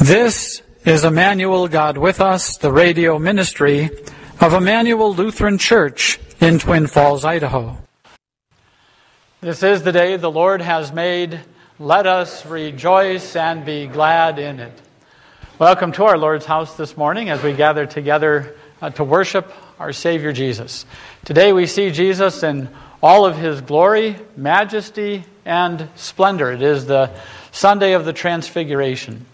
This is Immanuel God with Us, the radio ministry of Immanuel Lutheran Church in Twin Falls, Idaho. This is the day the Lord has made. Let us rejoice and be glad in it. Welcome to our Lord's house this morning as we gather together uh, to worship our Savior Jesus. Today we see Jesus in all of his glory, majesty, and splendor. It is the Sunday of the Transfiguration.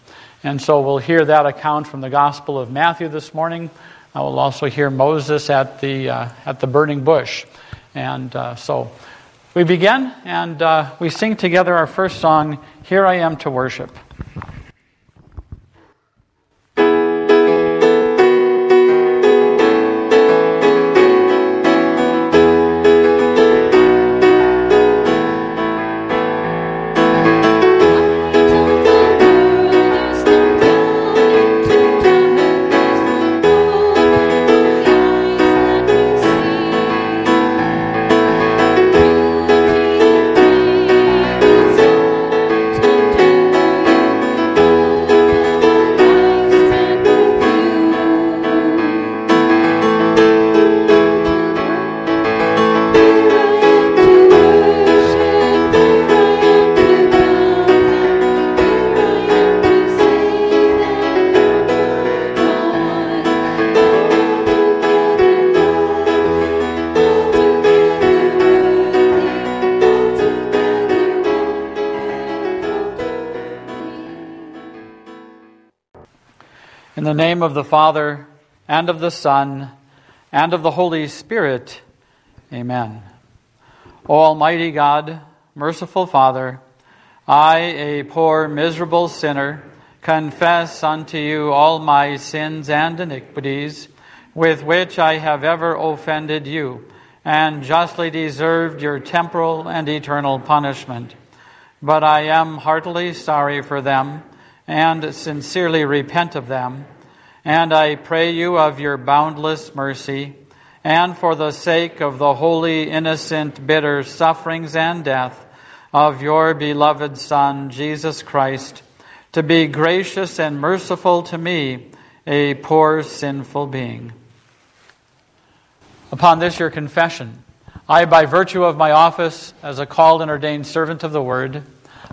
And so we'll hear that account from the Gospel of Matthew this morning. I will also hear Moses at the, uh, at the burning bush. And uh, so we begin and uh, we sing together our first song, Here I Am to Worship. The name of the Father, and of the Son, and of the Holy Spirit. Amen. O Almighty God, merciful Father, I, a poor, miserable sinner, confess unto you all my sins and iniquities, with which I have ever offended you, and justly deserved your temporal and eternal punishment. But I am heartily sorry for them, and sincerely repent of them and I pray you of your boundless mercy, and for the sake of the holy, innocent, bitter sufferings and death of your beloved Son, Jesus Christ, to be gracious and merciful to me, a poor, sinful being. Upon this, your confession, I, by virtue of my office as a called and ordained servant of the Word,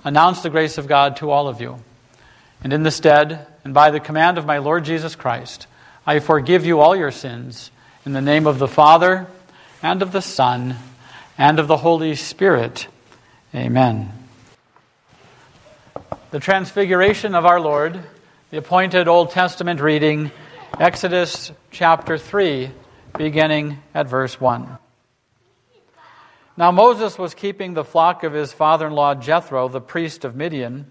announce the grace of God to all of you. And in the stead, and by the command of my Lord Jesus Christ, I forgive you all your sins in the name of the Father, and of the Son, and of the Holy Spirit. Amen. The Transfiguration of our Lord, the appointed Old Testament reading, Exodus chapter 3, beginning at verse 1. Now Moses was keeping the flock of his father in law Jethro, the priest of Midian.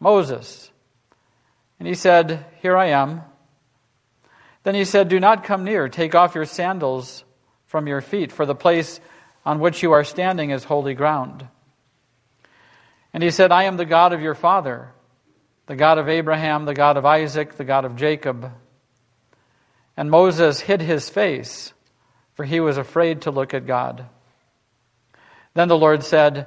Moses. And he said, Here I am. Then he said, Do not come near. Take off your sandals from your feet, for the place on which you are standing is holy ground. And he said, I am the God of your father, the God of Abraham, the God of Isaac, the God of Jacob. And Moses hid his face, for he was afraid to look at God. Then the Lord said,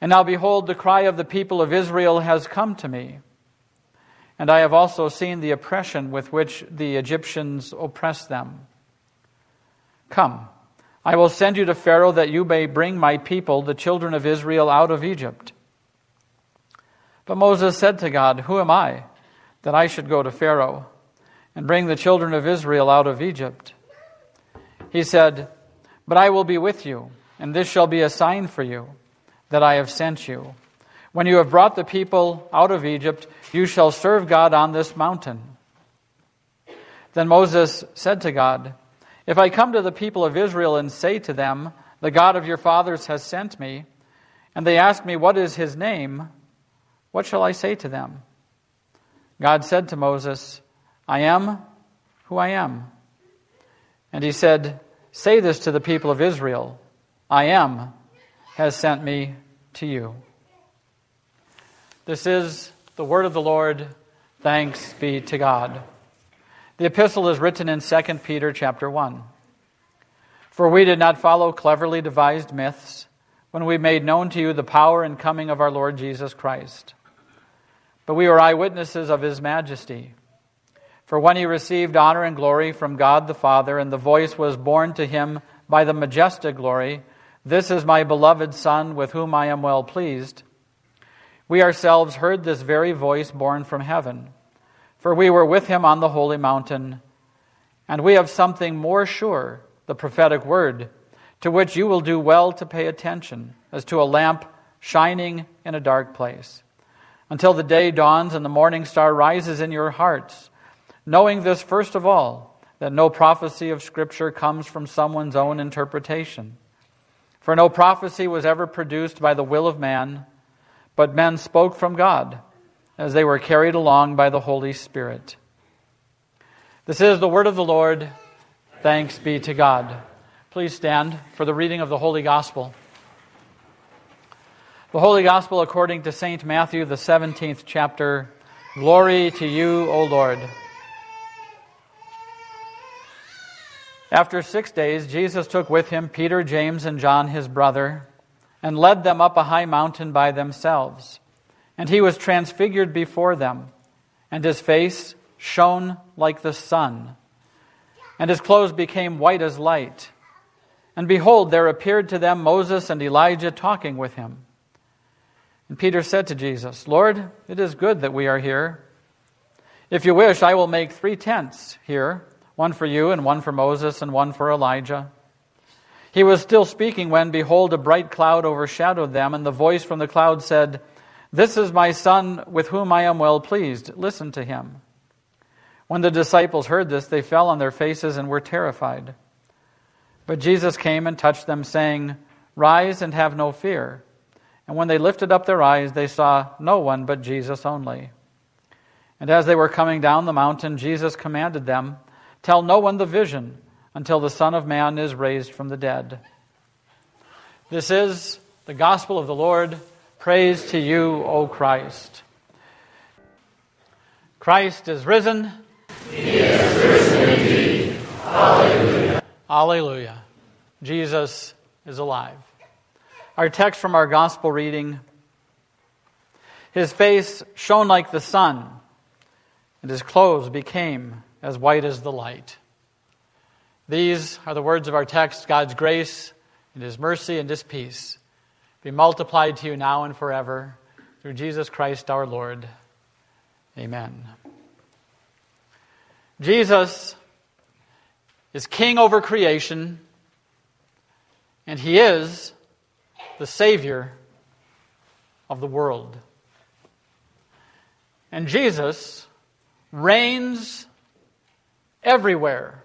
And now behold, the cry of the people of Israel has come to me. And I have also seen the oppression with which the Egyptians oppress them. Come, I will send you to Pharaoh that you may bring my people, the children of Israel, out of Egypt. But Moses said to God, Who am I, that I should go to Pharaoh and bring the children of Israel out of Egypt. He said, But I will be with you, and this shall be a sign for you that I have sent you. When you have brought the people out of Egypt, you shall serve God on this mountain. Then Moses said to God, If I come to the people of Israel and say to them, The God of your fathers has sent me, and they ask me, What is his name? What shall I say to them? God said to Moses, I am who I am. And he said, Say this to the people of Israel I am has sent me to you. This is the word of the Lord. Thanks be to God. The epistle is written in 2 Peter chapter 1. For we did not follow cleverly devised myths when we made known to you the power and coming of our Lord Jesus Christ. But we were eyewitnesses of his majesty. For when he received honor and glory from God the Father, and the voice was borne to him by the majestic glory, This is my beloved Son, with whom I am well pleased, we ourselves heard this very voice borne from heaven for we were with him on the holy mountain. And we have something more sure, the prophetic word, to which you will do well to pay attention, as to a lamp shining in a dark place, until the day dawns and the morning star rises in your hearts, knowing this first of all, that no prophecy of Scripture comes from someone's own interpretation. For no prophecy was ever produced by the will of man, but men spoke from God as they were carried along by the Holy Spirit. This is the word of the Lord. Thanks be to God. Please stand for the reading of the Holy Gospel. The Holy Gospel according to St. Matthew, the 17th chapter. Glory to you, O Lord. After six days, Jesus took with him Peter, James, and John, his brother, and led them up a high mountain by themselves. And he was transfigured before them, and his face shone like the sun, and his clothes became white as light. And behold, there appeared to them Moses and Elijah talking with him. And Peter said to Jesus, Lord, it is good that we are here. If you wish, I will make three tents here one for you, and one for Moses, and one for Elijah. He was still speaking when, behold, a bright cloud overshadowed them, and the voice from the cloud said, this is my son with whom I am well pleased. Listen to him. When the disciples heard this, they fell on their faces and were terrified. But Jesus came and touched them, saying, Rise and have no fear. And when they lifted up their eyes, they saw no one but Jesus only. And as they were coming down the mountain, Jesus commanded them, Tell no one the vision until the Son of Man is raised from the dead. This is the gospel of the Lord. Praise to you, O Christ. Christ is risen. He is risen indeed. Alleluia. Alleluia. Jesus is alive. Our text from our gospel reading His face shone like the sun, and his clothes became as white as the light. These are the words of our text God's grace and His mercy and His peace be multiplied to you now and forever through Jesus Christ our Lord. Amen. Jesus is king over creation, and he is the Savior of the world. And Jesus reigns everywhere.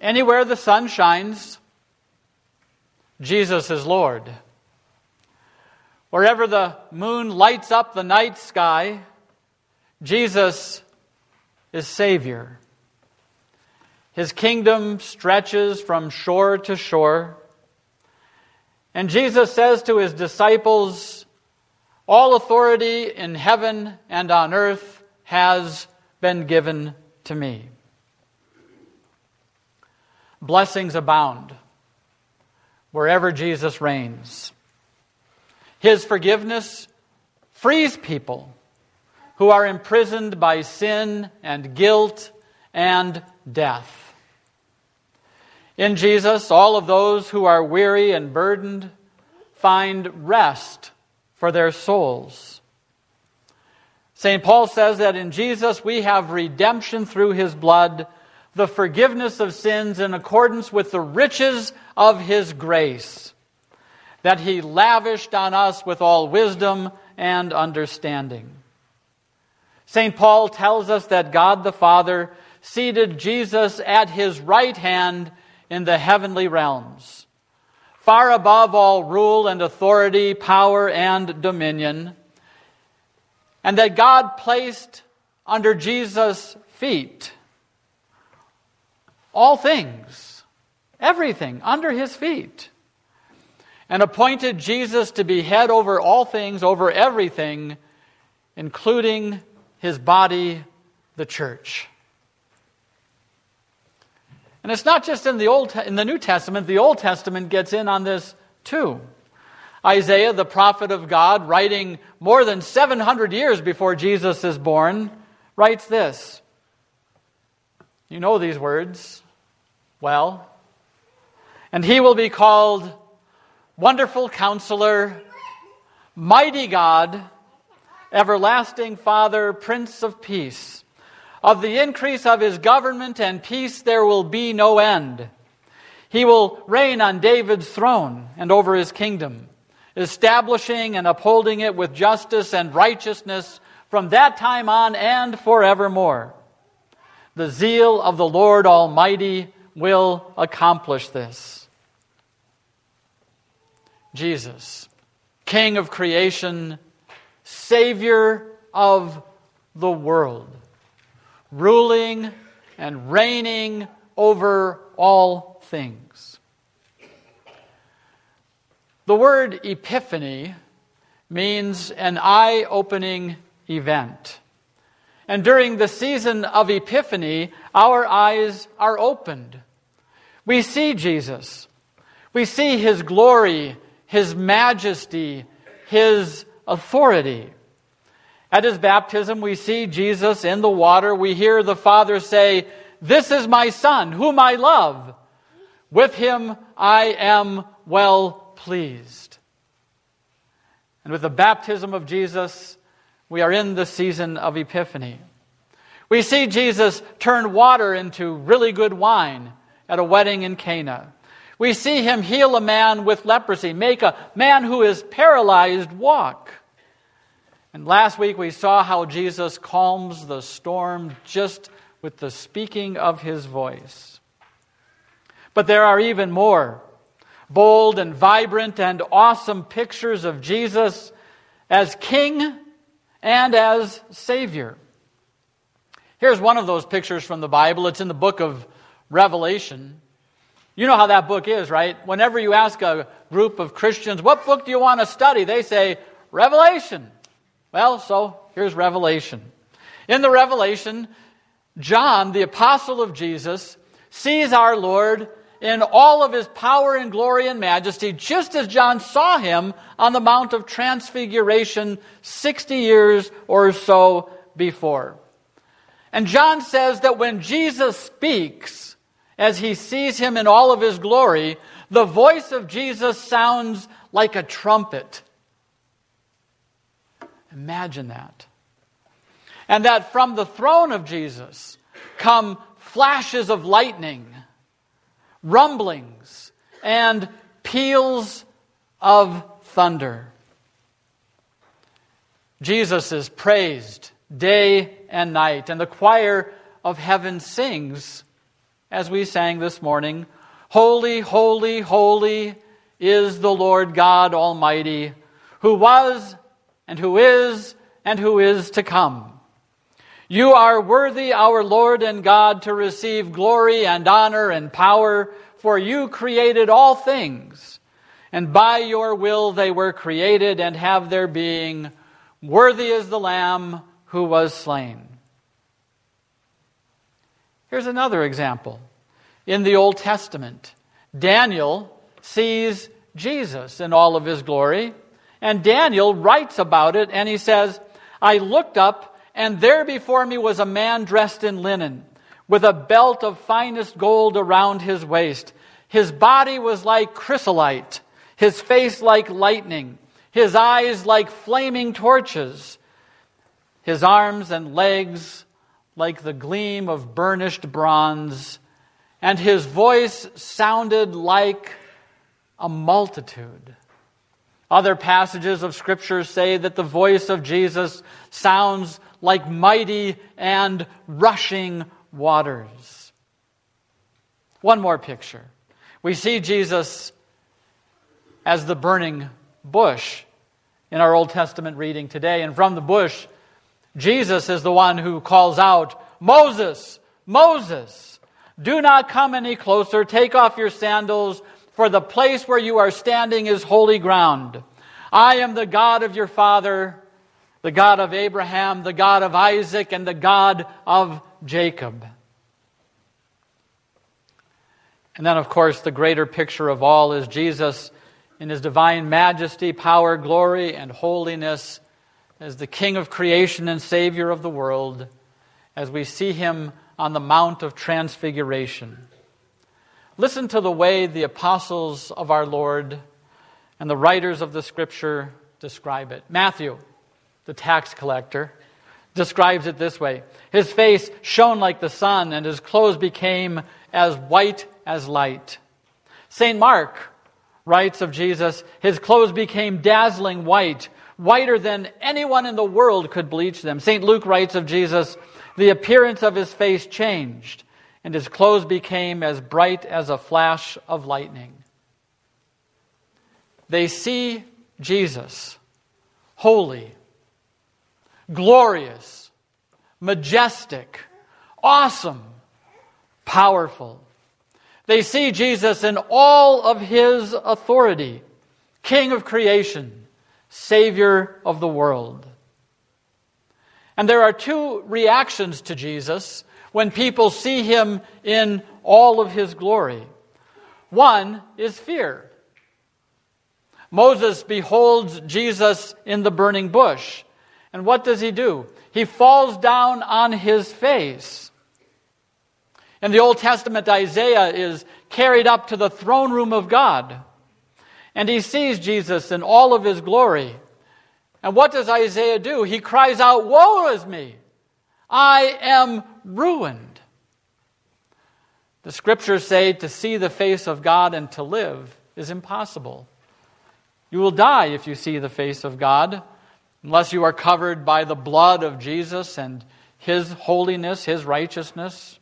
Anywhere the sun shines, Jesus is Lord. Wherever the moon lights up the night sky, Jesus is Savior. His kingdom stretches from shore to shore. And Jesus says to his disciples, All authority in heaven and on earth has been given to me. Blessings abound wherever Jesus reigns. His forgiveness frees people who are imprisoned by sin and guilt and death. In Jesus, all of those who are weary and burdened find rest for their souls. St. Paul says that in Jesus we have redemption through his blood, the forgiveness of sins in accordance with the riches of his grace, that he lavished on us with all wisdom and understanding. St. Paul tells us that God the Father seated Jesus at his right hand in the heavenly realms, far above all rule and authority, power and dominion and that God placed under Jesus' feet all things, everything under his feet, and appointed Jesus to be head over all things, over everything, including his body, the church. And it's not just in the Old in the New Testament, the Old Testament gets in on this too. Isaiah, the prophet of God, writing more than 700 years before Jesus is born, writes this. You know these words well. And he will be called Wonderful Counselor, Mighty God, Everlasting Father, Prince of Peace. Of the increase of his government and peace there will be no end. He will reign on David's throne and over his kingdom establishing and upholding it with justice and righteousness from that time on and forevermore. The zeal of the Lord Almighty will accomplish this. Jesus, King of creation, Savior of the world, ruling and reigning over all things. The word epiphany means an eye opening event. And during the season of Epiphany, our eyes are opened. We see Jesus. We see his glory, his majesty, his authority. At his baptism, we see Jesus in the water. We hear the Father say, This is my Son, whom I love. With him I am well pleased. And with the baptism of Jesus, we are in the season of Epiphany. We see Jesus turn water into really good wine at a wedding in Cana. We see him heal a man with leprosy, make a man who is paralyzed walk. And last week we saw how Jesus calms the storm just with the speaking of his voice. But there are even more bold and vibrant and awesome pictures of Jesus as King and as Savior. Here's one of those pictures from the Bible. It's in the book of Revelation. You know how that book is, right? Whenever you ask a group of Christians, what book do you want to study? They say, Revelation. Well, so here's Revelation. In the Revelation, John, the apostle of Jesus, sees our Lord in all of his power and glory and majesty, just as John saw him on the Mount of Transfiguration 60 years or so before. And John says that when Jesus speaks, as he sees him in all of his glory, the voice of Jesus sounds like a trumpet. Imagine that. And that from the throne of Jesus come flashes of lightning rumblings, and peals of thunder. Jesus is praised day and night, and the choir of heaven sings, as we sang this morning Holy, holy, holy is the Lord God Almighty, who was, and who is, and who is to come. You are worthy, our Lord and God, to receive glory and honor and power, for you created all things, and by your will they were created and have their being. Worthy is the Lamb who was slain. Here's another example. In the Old Testament, Daniel sees Jesus in all of his glory, and Daniel writes about it, and he says, I looked up and there before me was a man dressed in linen, with a belt of finest gold around his waist. His body was like chrysolite, his face like lightning, his eyes like flaming torches. his arms and legs like the gleam of burnished bronze, and his voice sounded like a multitude. Other passages of Scripture say that the voice of Jesus sounds like mighty and rushing waters. One more picture. We see Jesus as the burning bush in our Old Testament reading today. And from the bush, Jesus is the one who calls out, Moses, Moses, do not come any closer. Take off your sandals, for the place where you are standing is holy ground. I am the God of your father, the God of Abraham, the God of Isaac, and the God of Jacob. And then, of course, the greater picture of all is Jesus in his divine majesty, power, glory, and holiness as the King of creation and Savior of the world, as we see him on the Mount of Transfiguration. Listen to the way the apostles of our Lord and the writers of the Scripture describe it. Matthew, the tax collector, describes it this way His face shone like the sun, and his clothes became as white as light. St. Mark writes of Jesus, His clothes became dazzling white whiter than anyone in the world could bleach them. St. Luke writes of Jesus, the appearance of his face changed, and his clothes became as bright as a flash of lightning. They see Jesus, holy, glorious, majestic, awesome, powerful. They see Jesus in all of his authority, King of creation Savior of the world. And there are two reactions to Jesus when people see him in all of his glory. One is fear. Moses beholds Jesus in the burning bush. And what does he do? He falls down on his face. In the Old Testament, Isaiah is carried up to the throne room of God and he sees Jesus in all of his glory. And what does Isaiah do? He cries out, Woe is me! I am ruined. The scriptures say to see the face of God and to live is impossible. You will die if you see the face of God, unless you are covered by the blood of Jesus and his holiness, his righteousness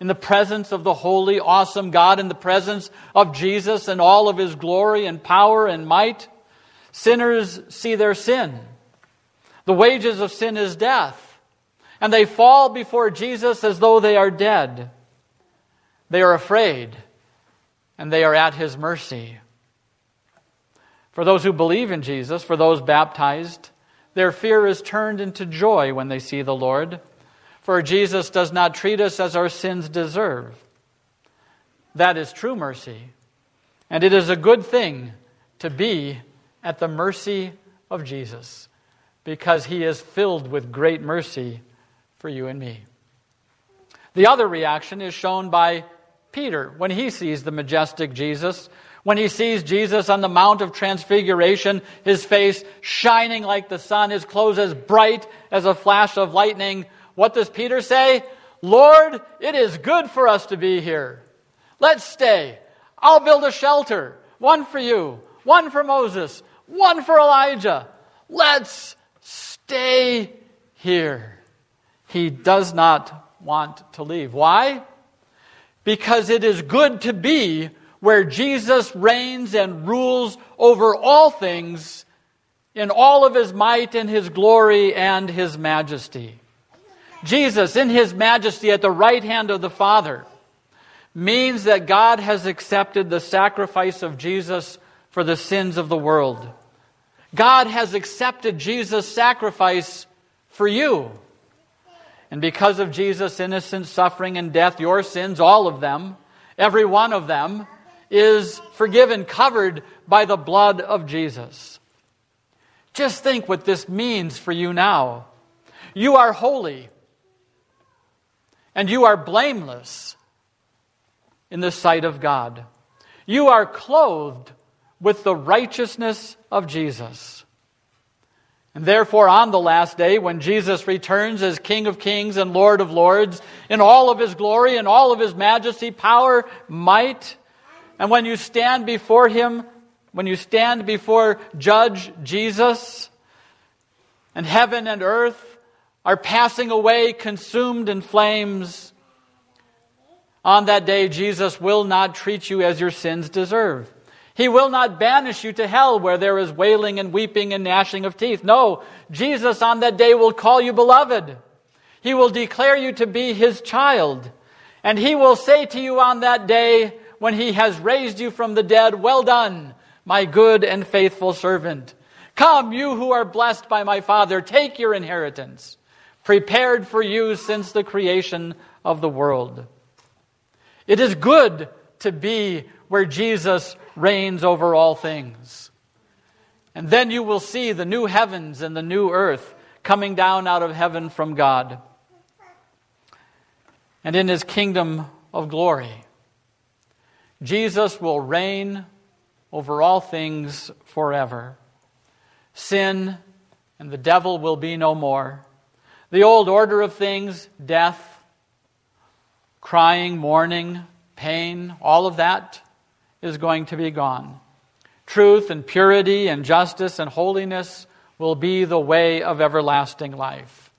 in the presence of the holy, awesome God, in the presence of Jesus and all of his glory and power and might, sinners see their sin. The wages of sin is death. And they fall before Jesus as though they are dead. They are afraid, and they are at his mercy. For those who believe in Jesus, for those baptized, their fear is turned into joy when they see the Lord for Jesus does not treat us as our sins deserve. That is true mercy. And it is a good thing to be at the mercy of Jesus because he is filled with great mercy for you and me. The other reaction is shown by Peter when he sees the majestic Jesus. When he sees Jesus on the Mount of Transfiguration, his face shining like the sun, his clothes as bright as a flash of lightning, what does Peter say? Lord, it is good for us to be here. Let's stay. I'll build a shelter. One for you, one for Moses, one for Elijah. Let's stay here. He does not want to leave. Why? Because it is good to be where Jesus reigns and rules over all things in all of his might and his glory and his majesty. Jesus, in his majesty at the right hand of the Father, means that God has accepted the sacrifice of Jesus for the sins of the world. God has accepted Jesus' sacrifice for you. And because of Jesus' innocent suffering and death, your sins, all of them, every one of them, is forgiven, covered by the blood of Jesus. Just think what this means for you now. You are holy and you are blameless in the sight of God. You are clothed with the righteousness of Jesus. And therefore, on the last day, when Jesus returns as King of kings and Lord of lords, in all of his glory and all of his majesty, power, might, and when you stand before him, when you stand before Judge Jesus, and heaven and earth are passing away, consumed in flames, on that day, Jesus will not treat you as your sins deserve. He will not banish you to hell where there is wailing and weeping and gnashing of teeth. No, Jesus on that day will call you beloved. He will declare you to be his child. And he will say to you on that day, when he has raised you from the dead, Well done, my good and faithful servant. Come, you who are blessed by my Father, take your inheritance, prepared for you since the creation of the world. It is good to be where Jesus reigns over all things. And then you will see the new heavens and the new earth coming down out of heaven from God. And in his kingdom of glory, Jesus will reign over all things forever. Sin and the devil will be no more. The old order of things, death, crying, mourning, pain, all of that is going to be gone. Truth and purity and justice and holiness will be the way of everlasting life.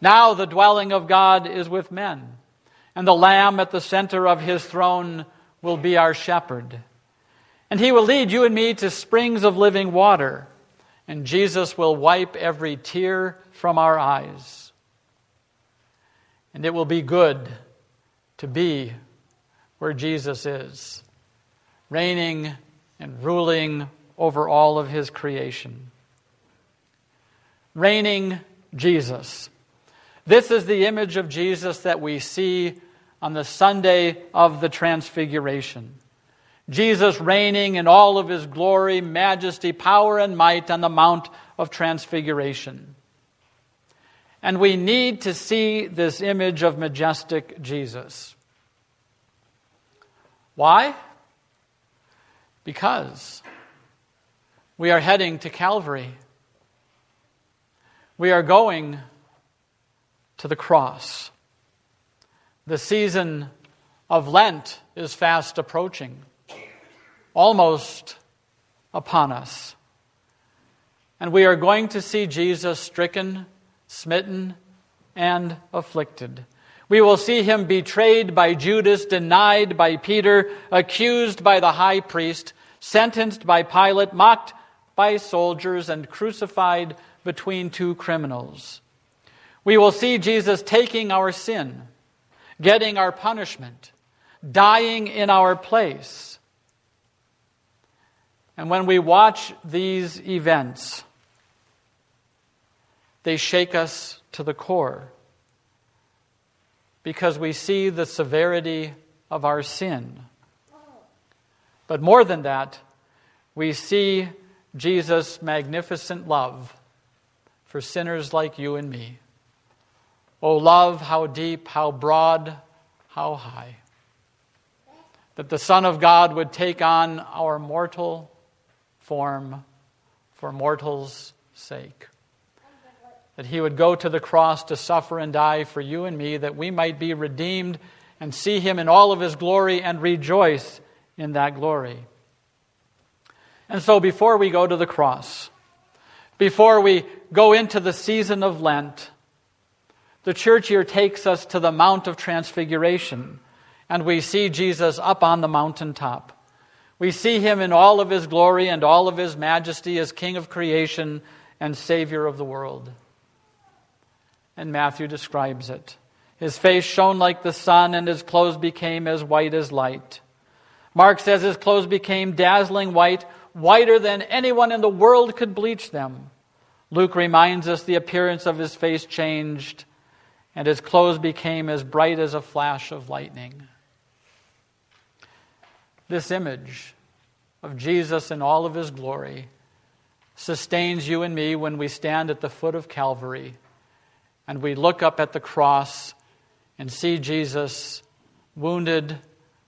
Now the dwelling of God is with men, and the Lamb at the center of his throne will be our shepherd. And he will lead you and me to springs of living water, and Jesus will wipe every tear from our eyes. And it will be good to be where Jesus is reigning and ruling over all of his creation. Reigning Jesus. This is the image of Jesus that we see on the Sunday of the Transfiguration. Jesus reigning in all of his glory, majesty, power, and might on the Mount of Transfiguration. And we need to see this image of majestic Jesus. Why? Because we are heading to Calvary. We are going to the cross. The season of Lent is fast approaching, almost upon us. And we are going to see Jesus stricken, smitten, and afflicted. We will see him betrayed by Judas, denied by Peter, accused by the high priest, sentenced by Pilate, mocked by soldiers, and crucified between two criminals. We will see Jesus taking our sin, getting our punishment, dying in our place. And when we watch these events, they shake us to the core because we see the severity of our sin. But more than that, we see Jesus' magnificent love for sinners like you and me. Oh, love, how deep, how broad, how high. That the Son of God would take on our mortal form for mortals' sake that he would go to the cross to suffer and die for you and me, that we might be redeemed and see him in all of his glory and rejoice in that glory. And so, before we go to the cross, before we go into the season of Lent, the church here takes us to the Mount of Transfiguration, and we see Jesus up on the mountaintop. We see him in all of his glory and all of his majesty as King of creation and Savior of the world and Matthew describes it. His face shone like the sun, and his clothes became as white as light. Mark says his clothes became dazzling white, whiter than anyone in the world could bleach them. Luke reminds us the appearance of his face changed, and his clothes became as bright as a flash of lightning. This image of Jesus in all of his glory sustains you and me when we stand at the foot of Calvary and we look up at the cross and see Jesus wounded,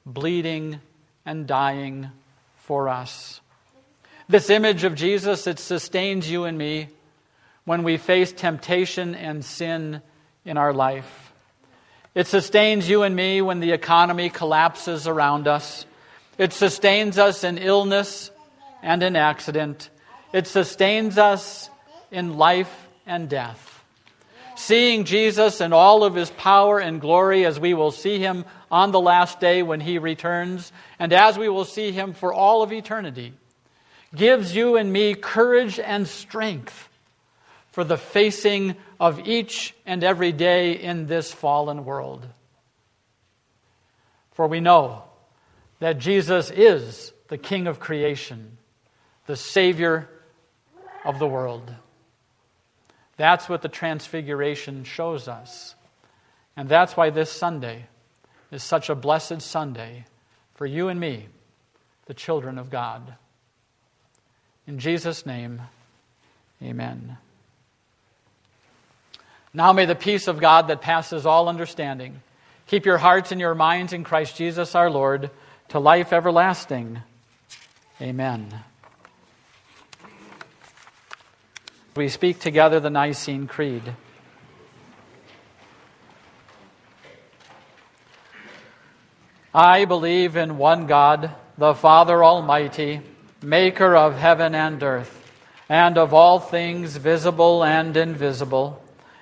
bleeding, and dying for us. This image of Jesus, it sustains you and me when we face temptation and sin in our life. It sustains you and me when the economy collapses around us. It sustains us in illness and in accident. It sustains us in life and death. Seeing Jesus in all of his power and glory as we will see him on the last day when he returns, and as we will see him for all of eternity, gives you and me courage and strength for the facing of each and every day in this fallen world. For we know that Jesus is the King of creation, the Savior of the world. That's what the Transfiguration shows us. And that's why this Sunday is such a blessed Sunday for you and me, the children of God. In Jesus' name, amen. Now may the peace of God that passes all understanding keep your hearts and your minds in Christ Jesus our Lord to life everlasting. Amen. We speak together the Nicene Creed. I believe in one God, the Father Almighty, maker of heaven and earth, and of all things visible and invisible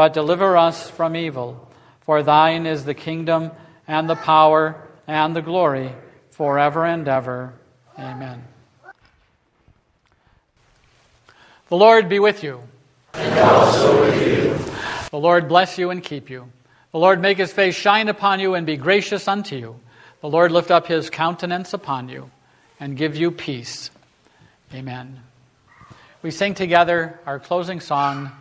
but deliver us from evil. For thine is the kingdom and the power and the glory forever and ever. Amen. The Lord be with you. And also with you. The Lord bless you and keep you. The Lord make his face shine upon you and be gracious unto you. The Lord lift up his countenance upon you and give you peace. Amen. We sing together our closing song.